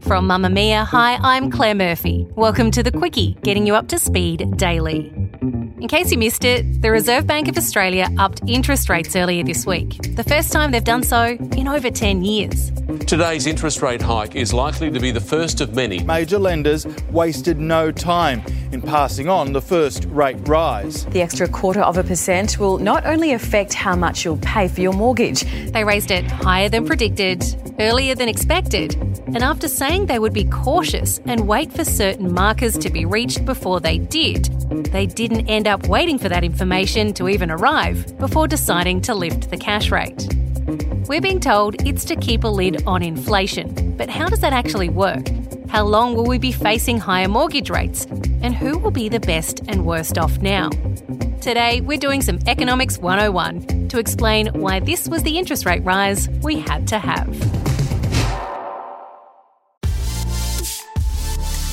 From Mamamia, hi, I'm Claire Murphy. Welcome to the Quicky, getting you up to speed daily. In case you missed it, the Reserve Bank of Australia upped interest rates earlier this week, the first time they've done so in over 10 years. Today's interest rate hike is likely to be the first of many. Major lenders wasted no time in passing on the first rate rise. The extra quarter of a percent will not only affect how much you'll pay for your mortgage, They raised it higher than predicted, earlier than expected, and after saying they would be cautious and wait for certain markers to be reached before they did, they didn't end up waiting for that information to even arrive before deciding to lift the cash rate. We're being told it's to keep a lid on inflation, but how does that actually work? How long will we be facing higher mortgage rates? And who will be the best and worst off now? Today, we're doing some Economics 101 to explain why this was the interest rate rise we had to have.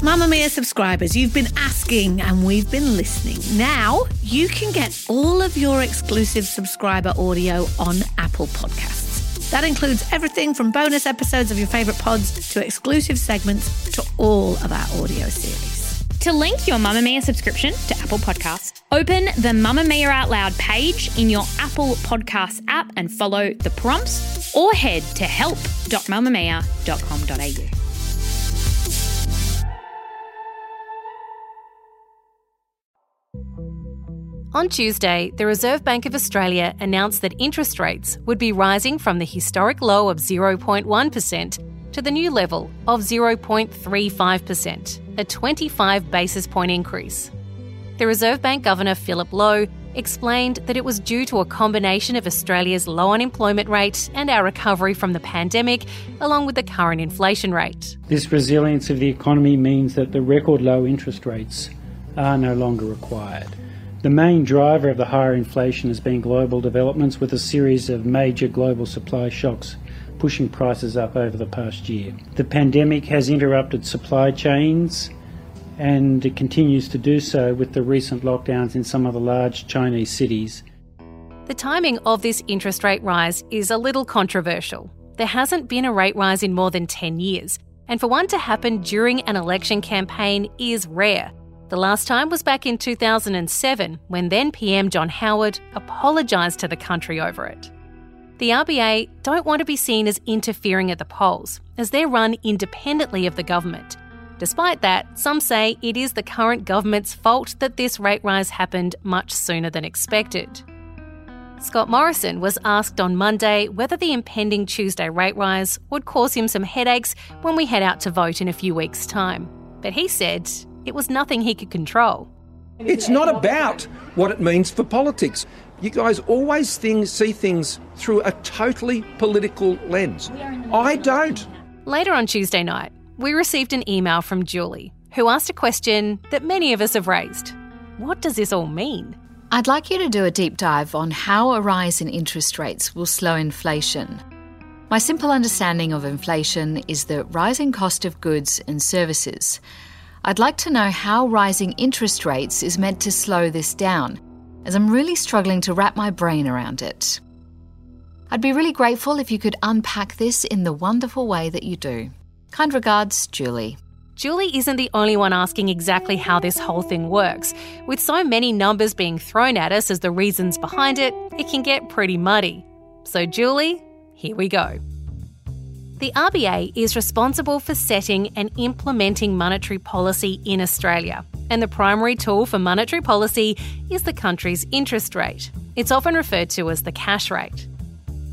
Mamamia subscribers, you've been asking and we've been listening. Now you can get all of your exclusive subscriber audio on Apple Podcasts. That includes everything from bonus episodes of your favourite pods to exclusive segments to all of our audio series. To link your Mamamia subscription to Apple Podcasts, open the Mamamia Out Loud page in your Apple Podcasts app and follow the prompts, or head to help.mamamia.com.au. On Tuesday, the Reserve Bank of Australia announced that interest rates would be rising from the historic low of 0.1% to the new level of 0.35%, a 25 basis point increase. The Reserve Bank Governor Philip Lowe explained that it was due to a combination of Australia's low unemployment rate and our recovery from the pandemic, along with the current inflation rate. This resilience of the economy means that the record low interest rates are no longer required. The main driver of the higher inflation has been global developments with a series of major global supply shocks pushing prices up over the past year. The pandemic has interrupted supply chains and it continues to do so with the recent lockdowns in some of the large Chinese cities. The timing of this interest rate rise is a little controversial. There hasn't been a rate rise in more than 10 years, and for one to happen during an election campaign is rare. The last time was back in 2007 when then PM John Howard apologised to the country over it. The RBA don't want to be seen as interfering at the polls, as they're run independently of the government. Despite that, some say it is the current government's fault that this rate rise happened much sooner than expected. Scott Morrison was asked on Monday whether the impending Tuesday rate rise would cause him some headaches when we head out to vote in a few weeks' time. But he said it was nothing he could control. It's not about what it means for politics. You guys always things, see things through a totally political lens. I don't. Later on Tuesday night, we received an email from Julie, who asked a question that many of us have raised What does this all mean? I'd like you to do a deep dive on how a rise in interest rates will slow inflation. My simple understanding of inflation is the rising cost of goods and services. I'd like to know how rising interest rates is meant to slow this down, as I'm really struggling to wrap my brain around it. I'd be really grateful if you could unpack this in the wonderful way that you do. Kind regards, Julie. Julie isn't the only one asking exactly how this whole thing works. With so many numbers being thrown at us as the reasons behind it, it can get pretty muddy. So, Julie, here we go. The RBA is responsible for setting and implementing monetary policy in Australia. and the primary tool for monetary policy is the country's interest rate. It's often referred to as the cash rate.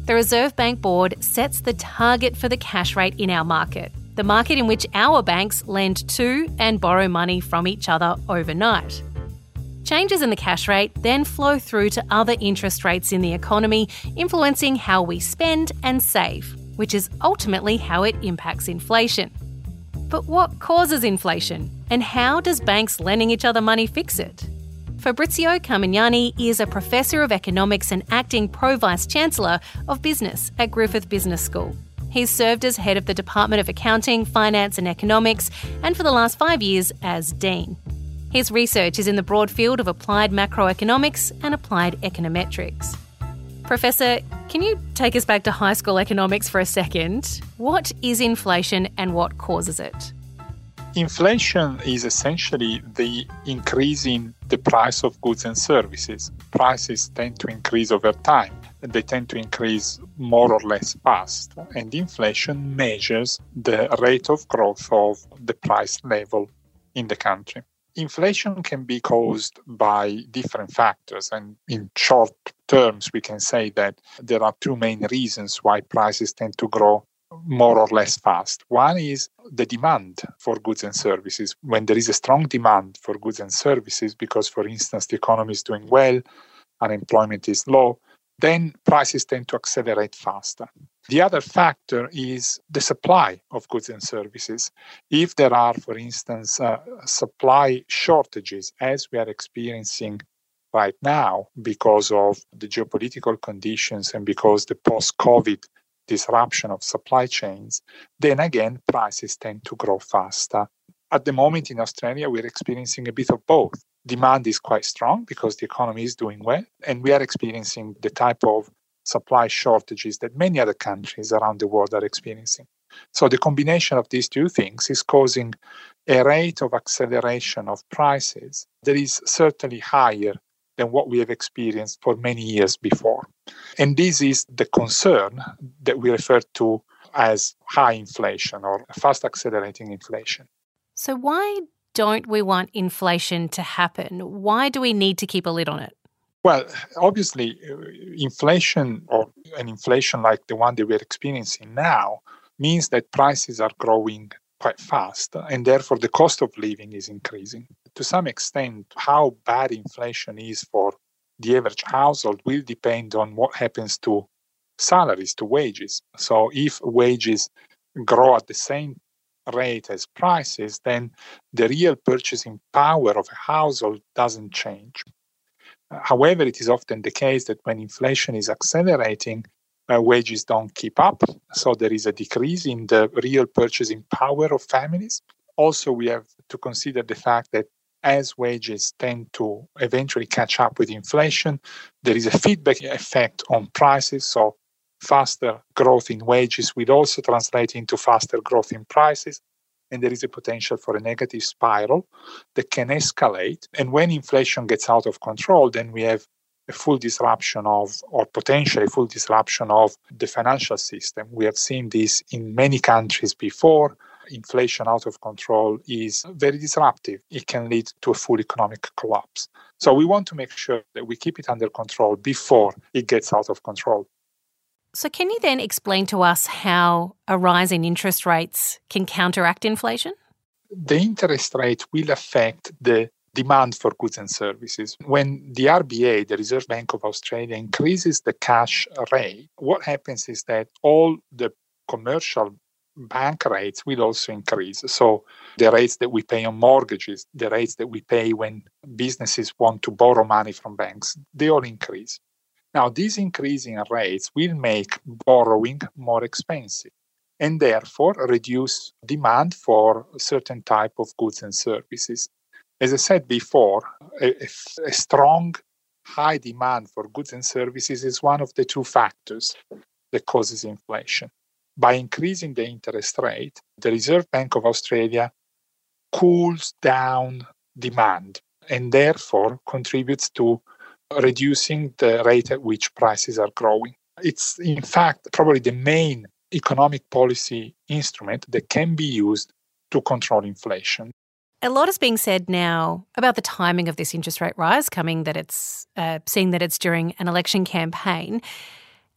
The Reserve Bank Board sets the target for the cash rate in our market, the market in which our banks lend to and borrow money from each other overnight. Changes in the cash rate then flow through to other interest rates in the economy, influencing how we spend and save, which is ultimately how it impacts inflation. But what causes inflation? And how does banks lending each other money fix it? Fabrizio Carmignani is a professor of economics and acting pro vice chancellor of business at Griffith Business School. He's served as head of the Department of Accounting, Finance and Economics, and for the last five years as dean. His research is in the broad field of applied macroeconomics and applied econometrics. Professor, can you take us back to high school economics for a second? What is inflation and what causes it? Inflation is essentially the increase in the price of goods and services. Prices tend to increase over time. They tend to increase more or less fast. And inflation measures the rate of growth of the price level in the country. Inflation can be caused by different factors. And in short terms, we can say that there are two main reasons why prices tend to grow more or less fast. One is the demand for goods and services. When there is a strong demand for goods and services, because, for instance, the economy is doing well, unemployment is low, then prices tend to accelerate faster. The other factor is the supply of goods and services. If there are, for instance, uh, supply shortages, as we are experiencing right now because of the geopolitical conditions and because the post COVID disruption of supply chains, then again, prices tend to grow faster. At the moment in Australia, we're experiencing a bit of both. Demand is quite strong because the economy is doing well, and we are experiencing the type of supply shortages that many other countries around the world are experiencing. So the combination of these two things is causing a rate of acceleration of prices that is certainly higher than what we have experienced for many years before. And this is the concern that we refer to as high inflation or fast accelerating inflation. So, why don't we want inflation to happen? Why do we need to keep a lid on it? Well, obviously, uh, inflation or an inflation like the one that we're experiencing now means that prices are growing quite fast, and therefore the cost of living is increasing. To some extent, how bad inflation is for the average household will depend on what happens to salaries, to wages. So, if wages grow at the same rate as prices, then the real purchasing power of a household doesn't change. However, it is often the case that when inflation is accelerating, uh, wages don't keep up. So there is a decrease in the real purchasing power of families. Also, we have to consider the fact that as wages tend to eventually catch up with inflation, there is a feedback effect on prices. So faster growth in wages will also translate into faster growth in prices. And there is a potential for a negative spiral that can escalate. And when inflation gets out of control, then we have a full disruption of, or potentially full disruption of the financial system. We have seen this in many countries before. Inflation out of control is very disruptive. It can lead to a full economic collapse. So we want to make sure that we keep it under control before it gets out of control. So, can you then explain to us how a rise in interest rates can counteract inflation? The interest rate will affect the demand for goods and services. When the RBA, the Reserve Bank of Australia, increases the cash rate, what happens is that all the commercial bank rates will also increase. So the rates that we pay on mortgages, the rates that we pay when businesses want to borrow money from banks, they all increase. Now, these increasing rates will make borrowing more expensive and therefore reduce demand for certain type of goods and services. As I said before, a, a strong high demand for goods and services is one of the two factors that causes inflation. By increasing the interest rate, the Reserve Bank of Australia cools down demand and therefore contributes to reducing the rate at which prices are growing. It's, in fact, probably the main economic policy instrument that can be used to control inflation. a lot is being said now about the timing of this interest rate rise, coming that it's uh, seeing that it's during an election campaign.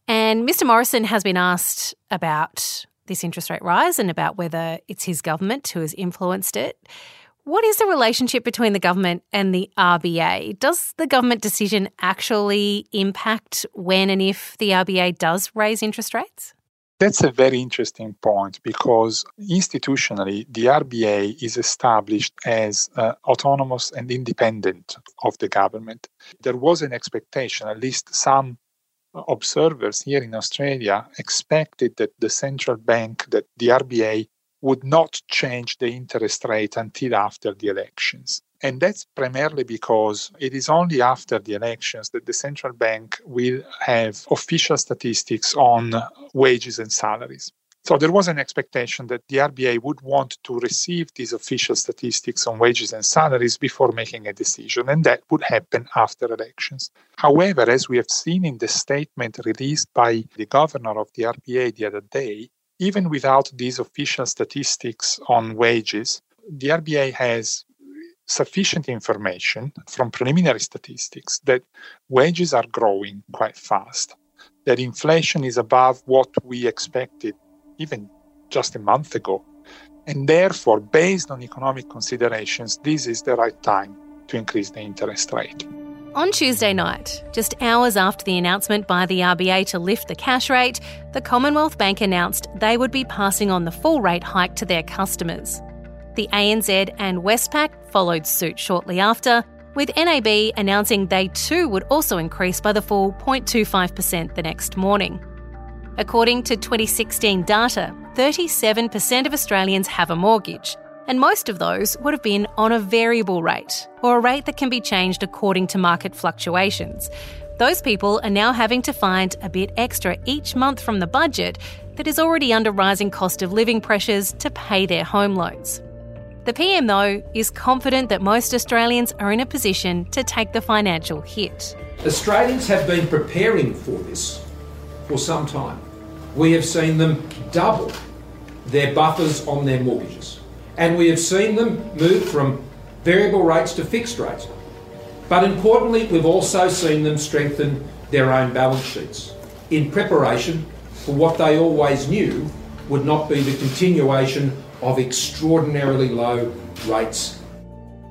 And Mr. Morrison has been asked about this interest rate rise and about whether it's his government who has influenced it. What is the relationship between the government and the RBA? Does the government decision actually impact when and if the RBA does raise interest rates? That's a very interesting point because institutionally, the RBA is established as uh, autonomous and independent of the government. There was an expectation, at least some observers here in Australia expected that the central bank, that the RBA, would not change the interest rate until after the elections. And that's primarily because it is only after the elections that the central bank will have official statistics on wages and salaries. So there was an expectation that the RBA would want to receive these official statistics on wages and salaries before making a decision, and that would happen after elections. However, as we have seen in the statement released by the governor of the RBA the other day, even without these official statistics on wages, the RBA has sufficient information from preliminary statistics that wages are growing quite fast, that inflation is above what we expected even just a month ago. And therefore, based on economic considerations, this is the right time to increase the interest rate. On Tuesday night, just hours after the announcement by the RBA to lift the cash rate, the Commonwealth Bank announced they would be passing on the full rate hike to their customers. The ANZ and Westpac followed suit shortly after, with NAB announcing they too would also increase by the full 0.25% the next morning. According to 2016 data, 37% of Australians have a mortgage, and most of those would have been on a variable rate, or a rate that can be changed according to market fluctuations. Those people are now having to find a bit extra each month from the budget that is already under rising cost of living pressures to pay their home loans. The PM, though, is confident that most Australians are in a position to take the financial hit. Australians have been preparing for this for some time. We have seen them double their buffers on their mortgages, and we have seen them move from variable rates to fixed rates. But importantly, we've also seen them strengthen their own balance sheets in preparation for what they always knew would not be the continuation of extraordinarily low rates.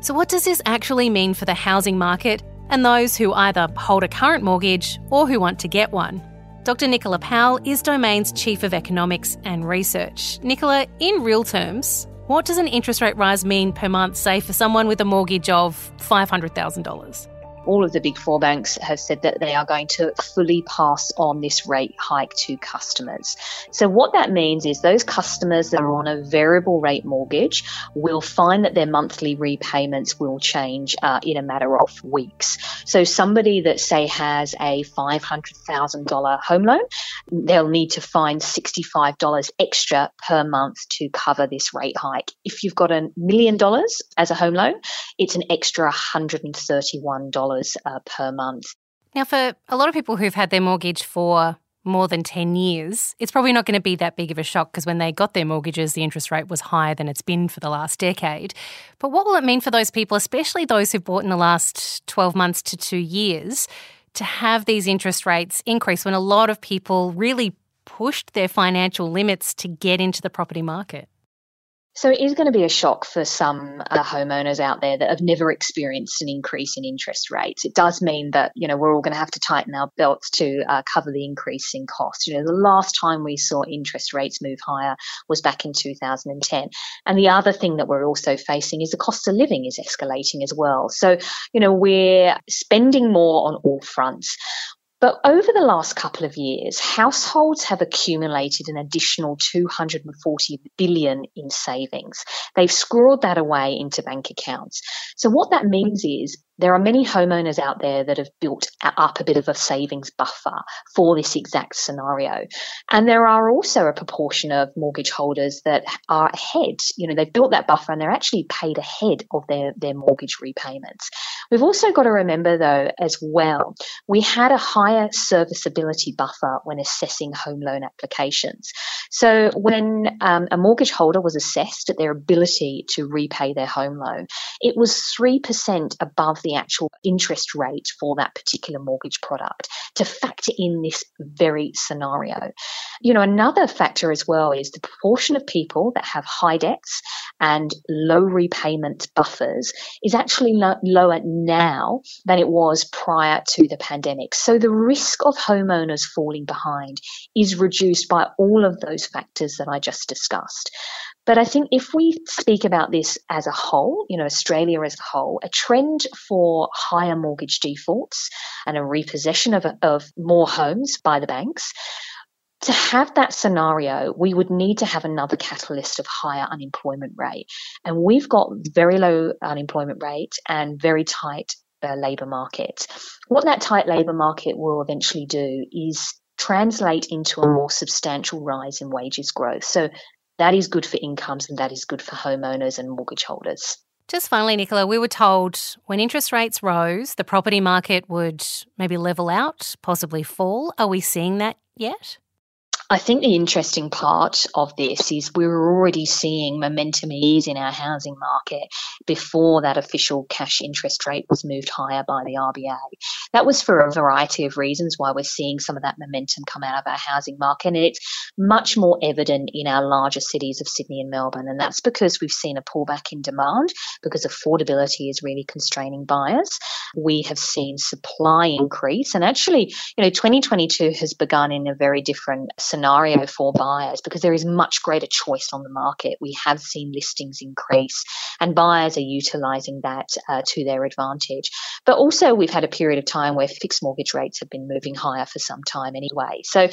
So, what does this actually mean for the housing market and those who either hold a current mortgage or who want to get one? Dr. Nicola Powell is Domain's Chief of Economics and Research. Nicola, in real terms, what does an interest rate rise mean per month, say, for someone with a mortgage of $500,000? All of the big four banks have said that they are going to fully pass on this rate hike to customers. So, what that means is those customers that are on a variable rate mortgage will find that their monthly repayments will change uh, in a matter of weeks. So, somebody that, say, has a $500,000 home loan, they'll need to find $65 extra per month to cover this rate hike. If you've got a million dollars as a home loan, it's an extra $131 uh, per month. Now, for a lot of people who've had their mortgage for more than 10 years, it's probably not going to be that big of a shock because when they got their mortgages, the interest rate was higher than it's been for the last decade. But what will it mean for those people, especially those who've bought in the last 12 months to two years, to have these interest rates increase when a lot of people really pushed their financial limits to get into the property market? So it is going to be a shock for some uh, homeowners out there that have never experienced an increase in interest rates. It does mean that you know we're all going to have to tighten our belts to uh, cover the increase in cost. You know, the last time we saw interest rates move higher was back in 2010. And the other thing that we're also facing is the cost of living is escalating as well. So you know we're spending more on all fronts. But over the last couple of years, households have accumulated an additional 240 billion in savings. They've squirreled that away into bank accounts. So what that means is there are many homeowners out there that have built up a bit of a savings buffer for this exact scenario. And there are also a proportion of mortgage holders that are ahead. You know, they've built that buffer and they're actually paid ahead of their, their mortgage repayments. We've also got to remember, though, as well, we had a higher serviceability buffer when assessing home loan applications. So when um, a mortgage holder was assessed at their ability to repay their home loan, it was 3% above the actual interest rate for that particular mortgage product to factor in this very scenario. You know, another factor as well is the proportion of people that have high debts and low repayment buffers is actually lo- lower now than it was prior to the pandemic. So the risk of homeowners falling behind is reduced by all of those factors that I just discussed. But I think if we speak about this as a whole, you know, Australia as a whole, a trend for higher mortgage defaults and a repossession of, of more homes by the banks, to have that scenario, we would need to have another catalyst of higher unemployment rate. And we've got very low unemployment rate and very tight uh, labour market. What that tight labour market will eventually do is translate into a more substantial rise in wages growth. So that is good for incomes and that is good for homeowners and mortgage holders. Just finally, Nicola, we were told when interest rates rose, the property market would maybe level out, possibly fall. Are we seeing that yet? I think the interesting part of this is we were already seeing momentum ease in our housing market before that official cash interest rate was moved higher by the RBA. That was for a variety of reasons why we're seeing some of that momentum come out of our housing market. And it's much more evident in our larger cities of Sydney and Melbourne. And that's because we've seen a pullback in demand because affordability is really constraining buyers. We have seen supply increase. And actually, you know, 2022 has begun in a very different scenario scenario for buyers because there is much greater choice on the market. We have seen listings increase, and buyers are utilising that uh, to their advantage. But also, we've had a period of time where fixed mortgage rates have been moving higher for some time anyway. So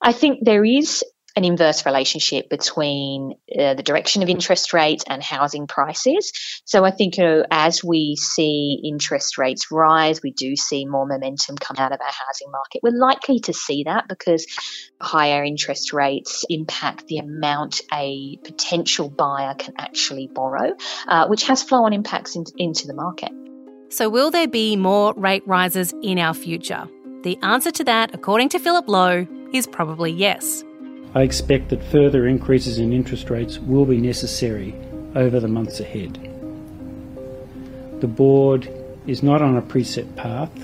I think there is an inverse relationship between uh, the direction of interest rates and housing prices. So I think you know, as we see interest rates rise, we do see more momentum come out of our housing market. We're likely to see that because higher interest rates impact the amount a potential buyer can actually borrow, uh, which has flow on impacts in, into the market. So, will there be more rate rises in our future? The answer to that, according to Philip Lowe, is probably yes. I expect that further increases in interest rates will be necessary over the months ahead. The board is not on a preset path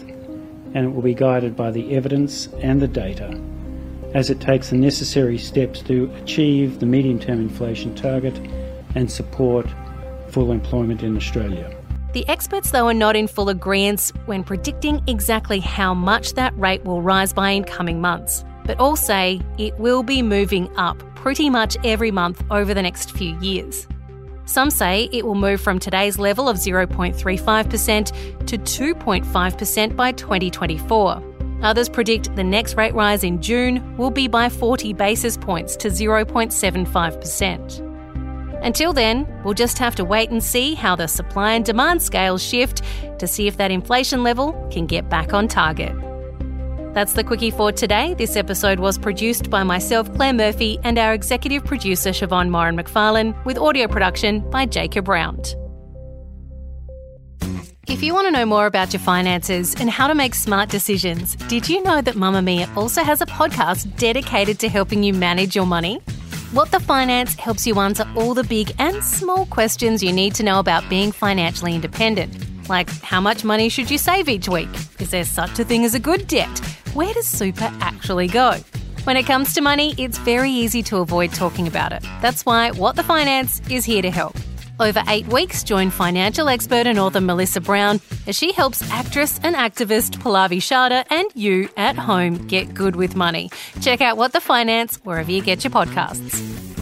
and it will be guided by the evidence and the data as it takes the necessary steps to achieve the medium term inflation target and support full employment in Australia. The experts, though, are not in full agreement when predicting exactly how much that rate will rise by in coming months but all say it will be moving up pretty much every month over the next few years. Some say it will move from today's level of 0.35% to 2.5% by 2024. Others predict the next rate rise in June will be by 40 basis points to 0.75%. Until then, we'll just have to wait and see how the supply and demand scales shift to see if that inflation level can get back on target. That's the Quicky for today. This episode was produced by myself, Claire Murphy, and our executive producer, Siobhan Moran McFarlane, with audio production by Jacob Round. If you want to know more about your finances and how to make smart decisions, did you know that Mamamia also has a podcast dedicated to helping you manage your money? What the Finance helps you answer all the big and small questions you need to know about being financially independent. Like, how much money should you save each week? Is there such a thing as a good debt? Where does super actually go? When it comes to money, it's very easy to avoid talking about it. That's why What the Finance is here to help. Over eight weeks, join financial expert and author Melissa Brown as she helps actress and activist Pallavi Sharda and you at home get good with money. Check out What the Finance wherever you get your podcasts.